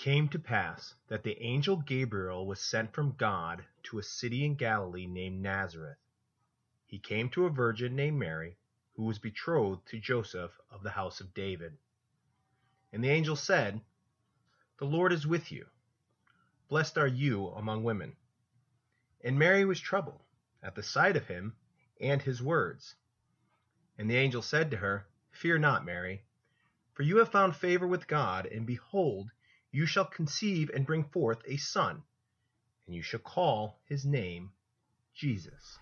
came to pass, that the angel Gabriel was sent from God to a city in Galilee named Nazareth. He came to a virgin named Mary, who was betrothed to Joseph of the house of David. And the angel said, The Lord is with you. Blessed are you among women. And Mary was troubled at the sight of him and his words. And the angel said to her, Fear not, Mary, for you have found favor with God, and behold, you shall conceive and bring forth a son, and you shall call his name Jesus.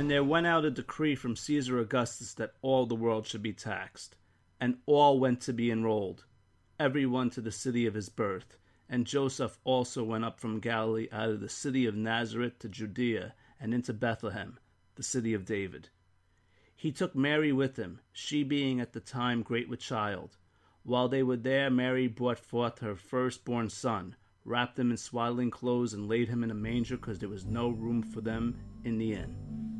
And there went out a decree from Caesar Augustus that all the world should be taxed. And all went to be enrolled, every one to the city of his birth. And Joseph also went up from Galilee out of the city of Nazareth to Judea, and into Bethlehem, the city of David. He took Mary with him, she being at the time great with child. While they were there, Mary brought forth her firstborn son, wrapped him in swaddling clothes, and laid him in a manger because there was no room for them in the inn.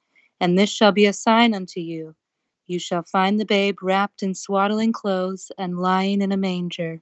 And this shall be a sign unto you. You shall find the babe wrapped in swaddling clothes and lying in a manger.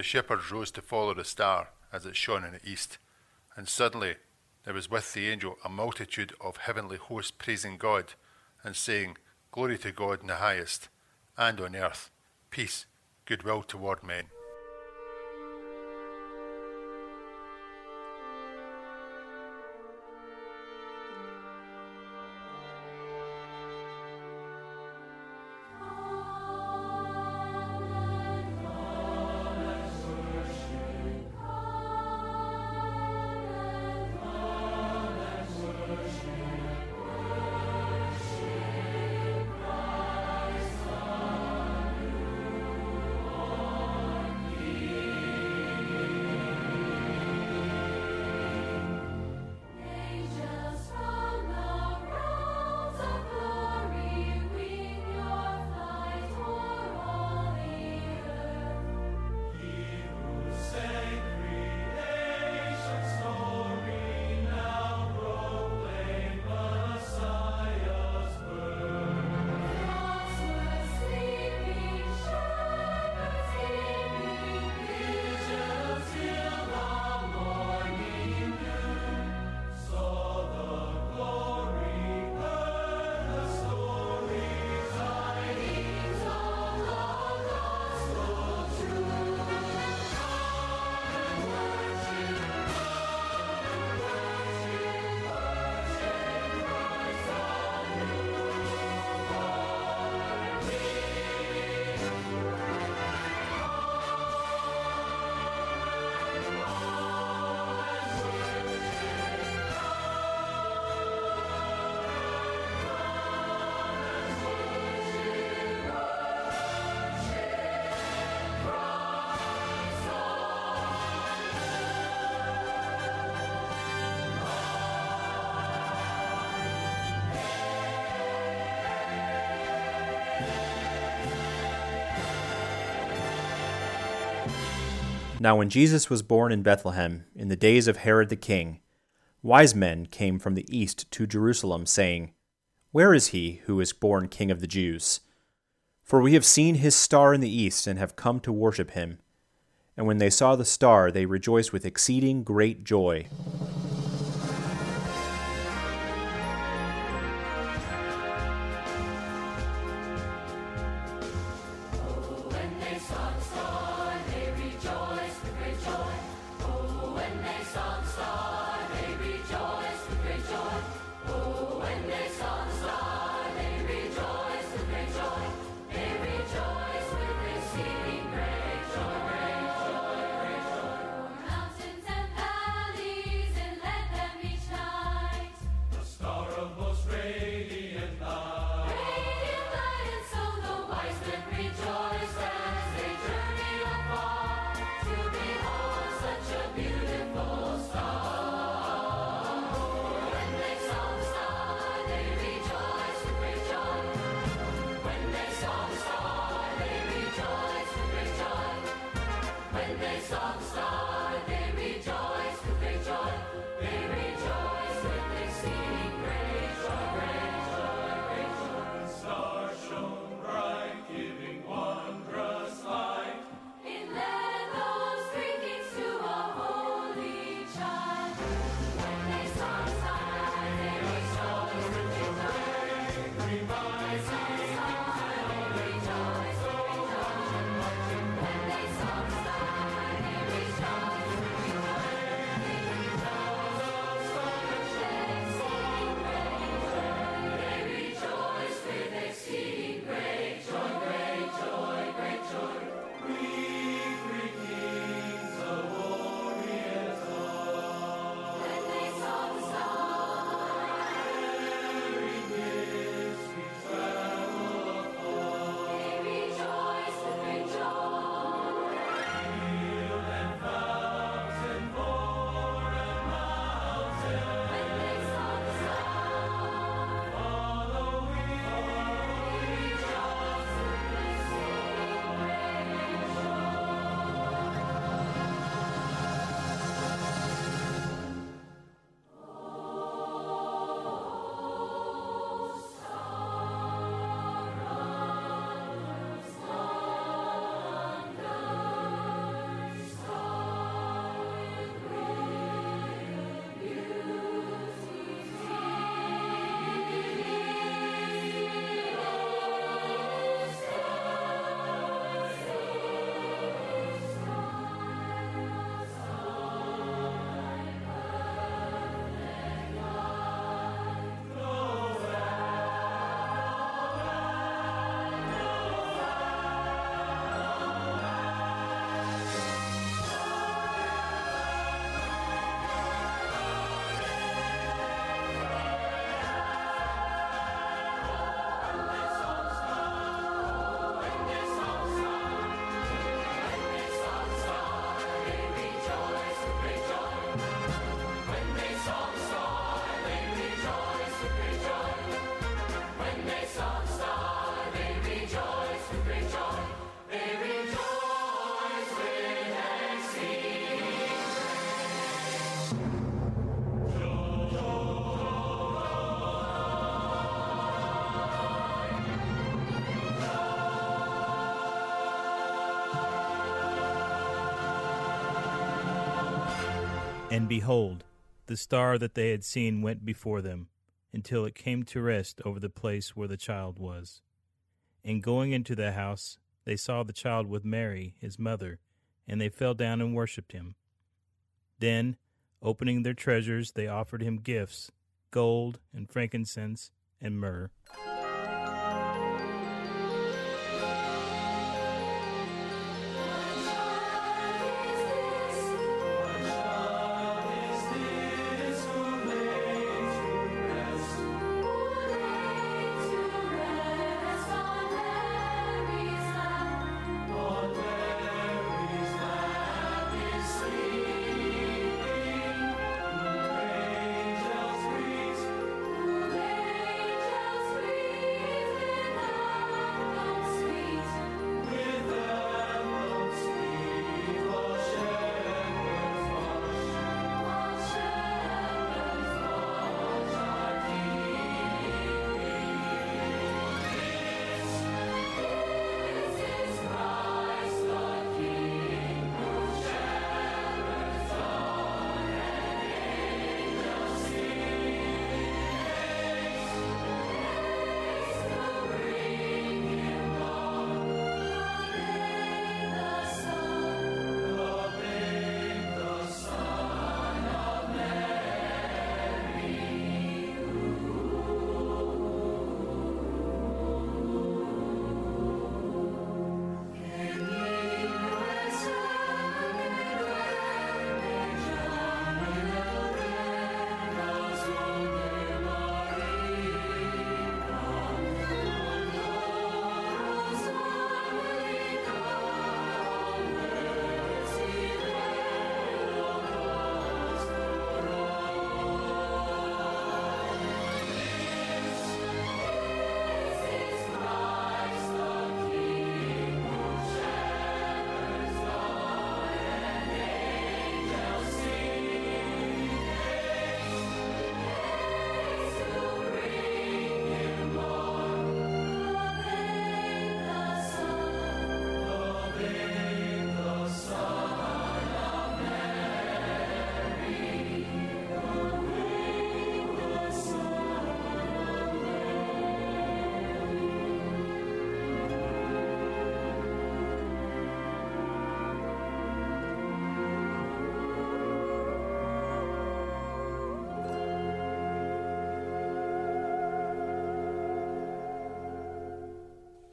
The shepherds rose to follow the star as it shone in the east, and suddenly there was with the angel a multitude of heavenly hosts praising God and saying, Glory to God in the highest, and on earth peace, goodwill toward men. Now, when Jesus was born in Bethlehem in the days of Herod the king, wise men came from the east to Jerusalem, saying, Where is he who is born King of the Jews? For we have seen his star in the east and have come to worship him. And when they saw the star, they rejoiced with exceeding great joy. And behold, the star that they had seen went before them, until it came to rest over the place where the child was. And going into the house, they saw the child with Mary, his mother, and they fell down and worshipped him. Then, opening their treasures, they offered him gifts gold, and frankincense, and myrrh.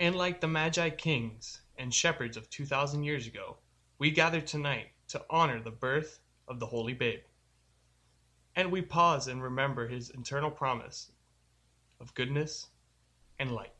And like the Magi kings and shepherds of 2,000 years ago, we gather tonight to honor the birth of the Holy Babe. And we pause and remember his eternal promise of goodness and light.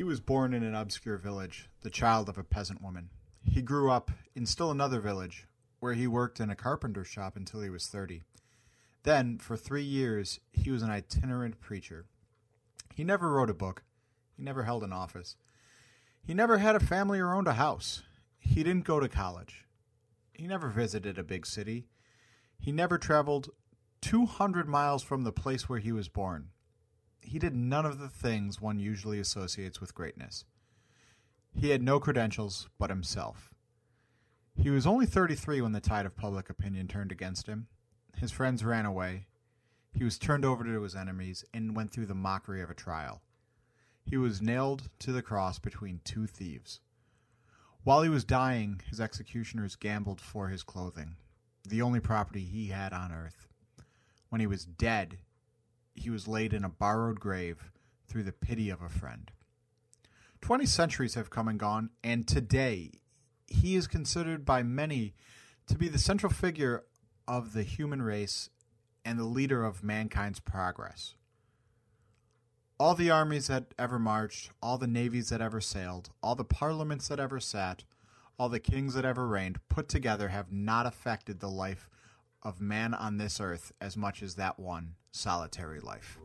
He was born in an obscure village, the child of a peasant woman. He grew up in still another village, where he worked in a carpenter shop until he was 30. Then, for three years, he was an itinerant preacher. He never wrote a book. He never held an office. He never had a family or owned a house. He didn't go to college. He never visited a big city. He never traveled 200 miles from the place where he was born. He did none of the things one usually associates with greatness. He had no credentials but himself. He was only 33 when the tide of public opinion turned against him. His friends ran away. He was turned over to his enemies and went through the mockery of a trial. He was nailed to the cross between two thieves. While he was dying, his executioners gambled for his clothing, the only property he had on earth. When he was dead, he was laid in a borrowed grave through the pity of a friend. Twenty centuries have come and gone, and today he is considered by many to be the central figure of the human race and the leader of mankind's progress. All the armies that ever marched, all the navies that ever sailed, all the parliaments that ever sat, all the kings that ever reigned, put together, have not affected the life of man on this earth as much as that one solitary life.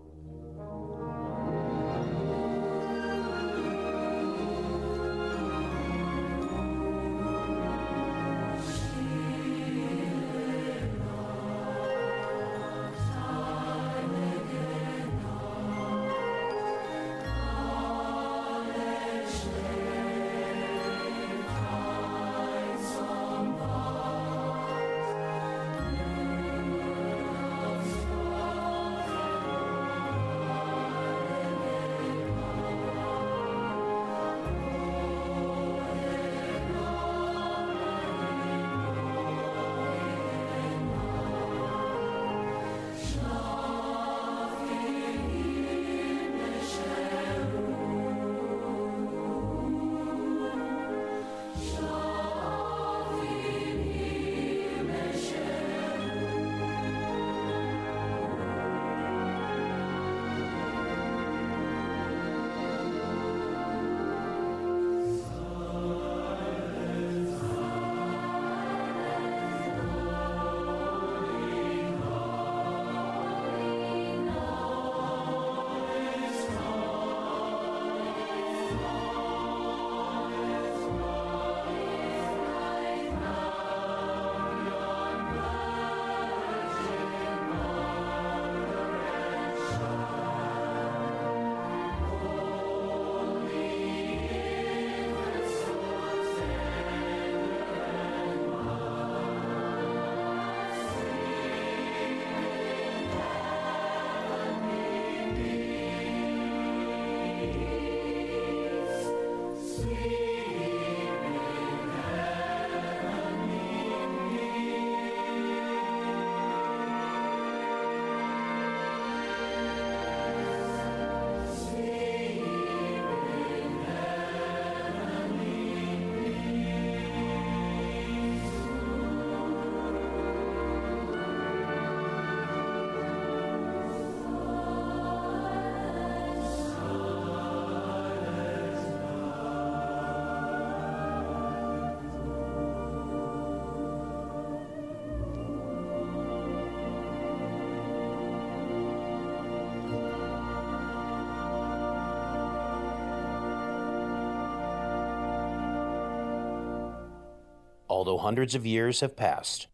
Although hundreds of years have passed,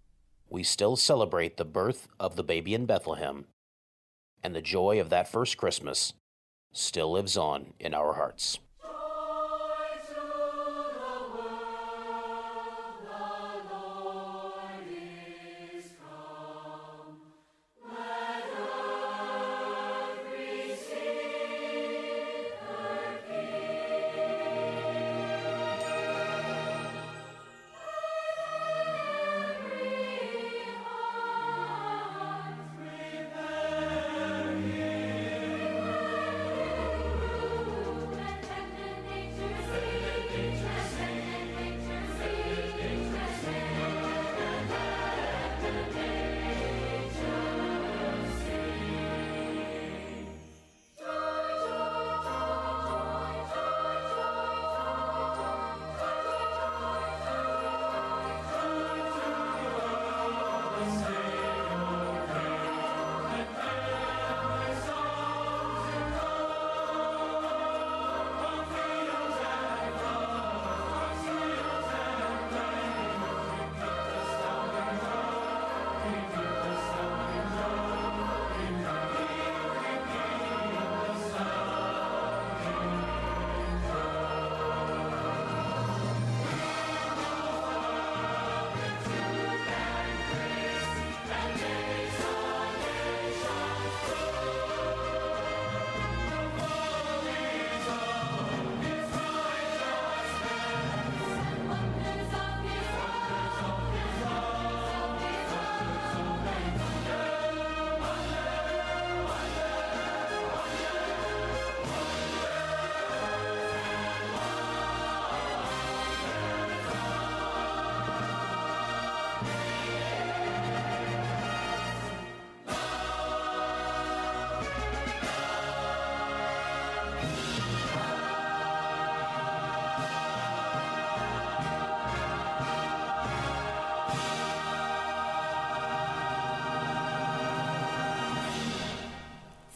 we still celebrate the birth of the baby in Bethlehem, and the joy of that first Christmas still lives on in our hearts.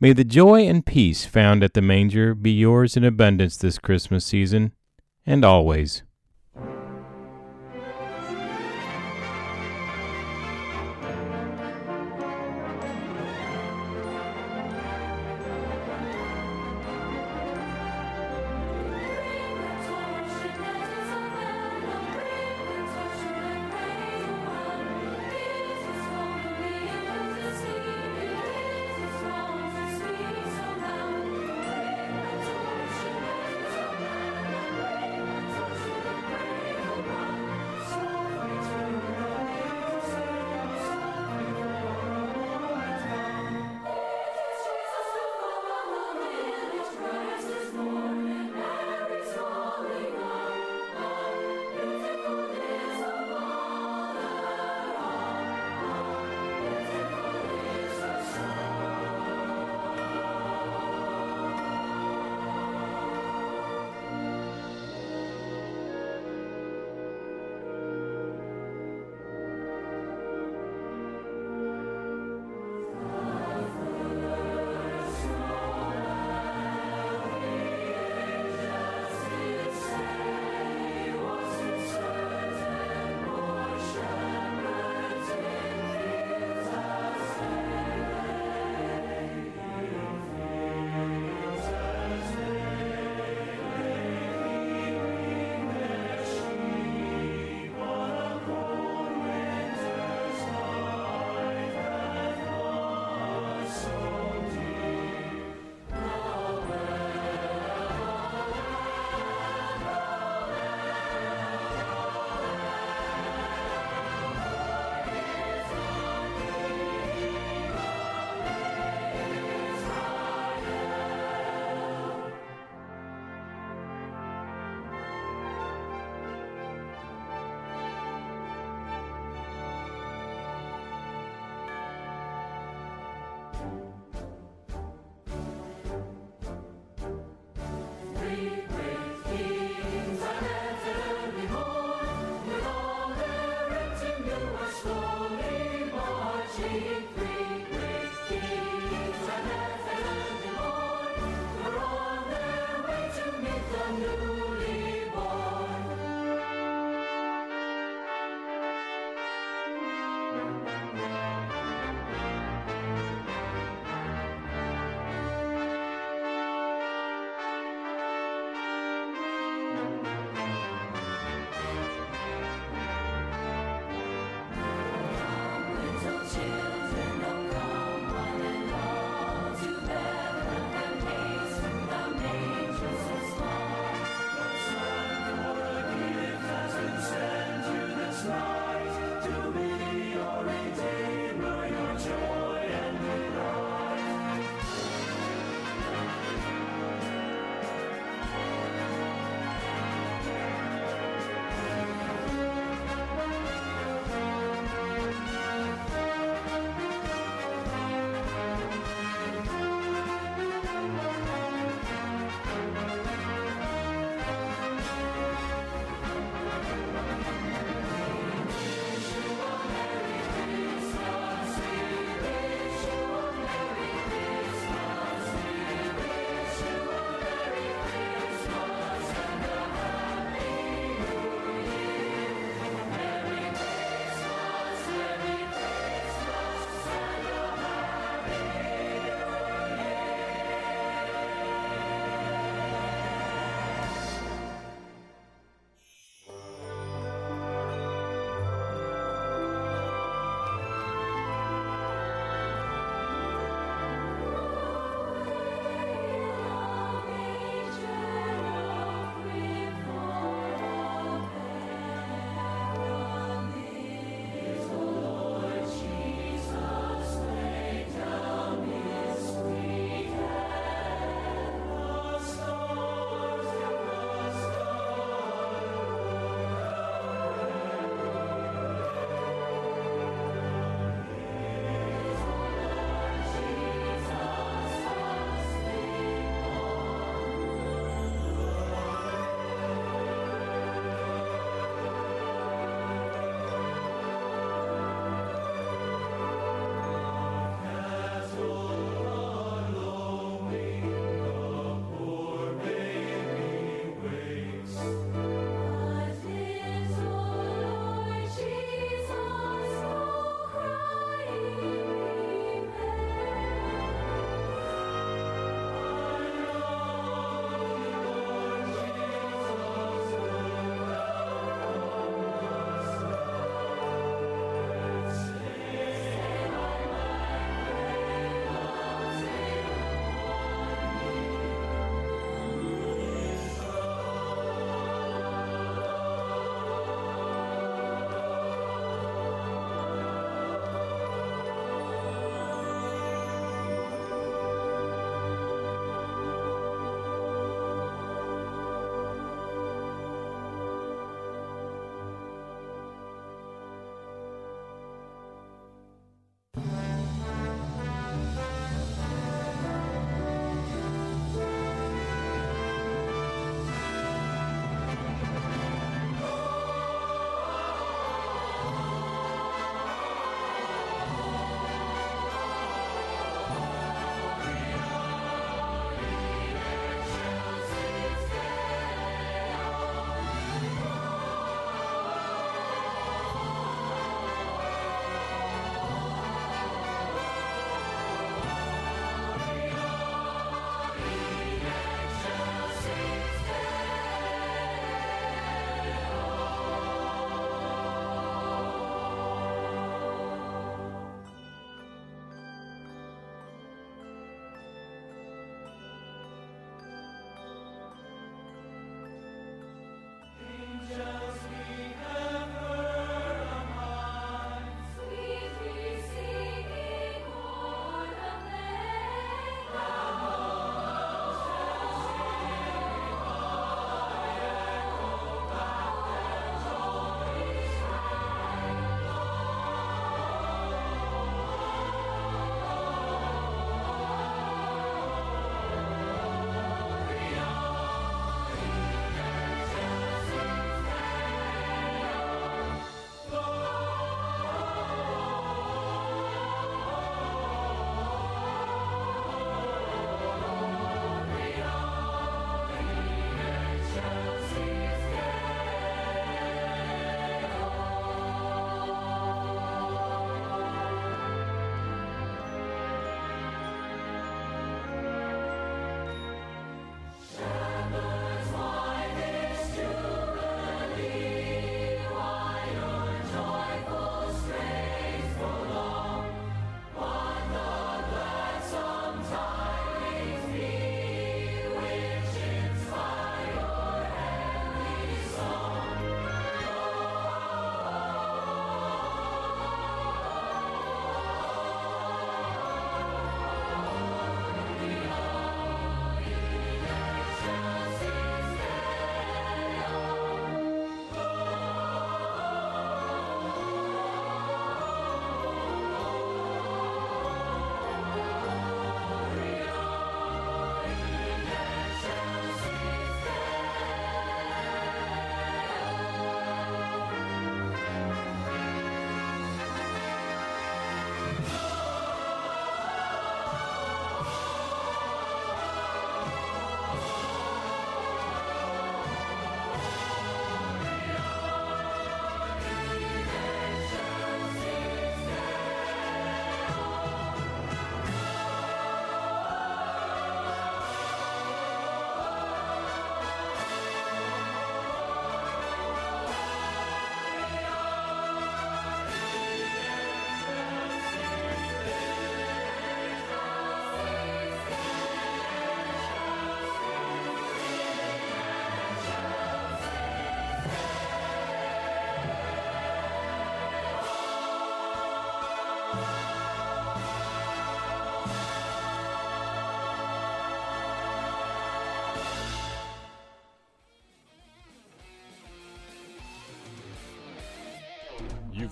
May the joy and peace found at the manger be yours in abundance this Christmas season and always. Lord,